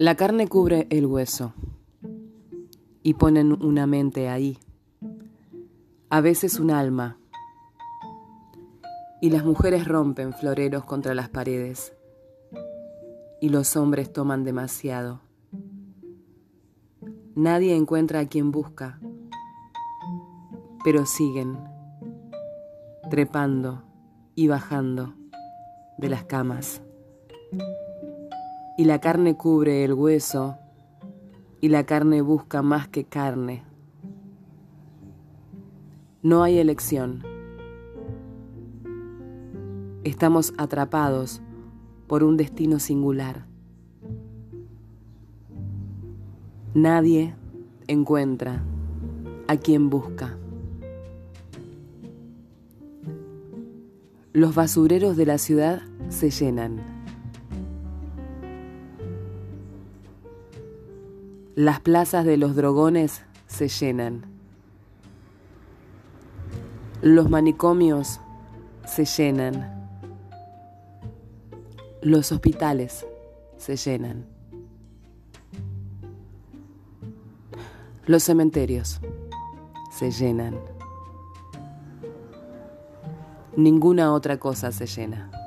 La carne cubre el hueso y ponen una mente ahí, a veces un alma, y las mujeres rompen floreros contra las paredes y los hombres toman demasiado. Nadie encuentra a quien busca, pero siguen trepando y bajando de las camas y la carne cubre el hueso, y la carne busca más que carne. No hay elección. Estamos atrapados por un destino singular. Nadie encuentra a quien busca. Los basureros de la ciudad se llenan. Las plazas de los drogones se llenan. Los manicomios se llenan. Los hospitales se llenan. Los cementerios se llenan. Ninguna otra cosa se llena.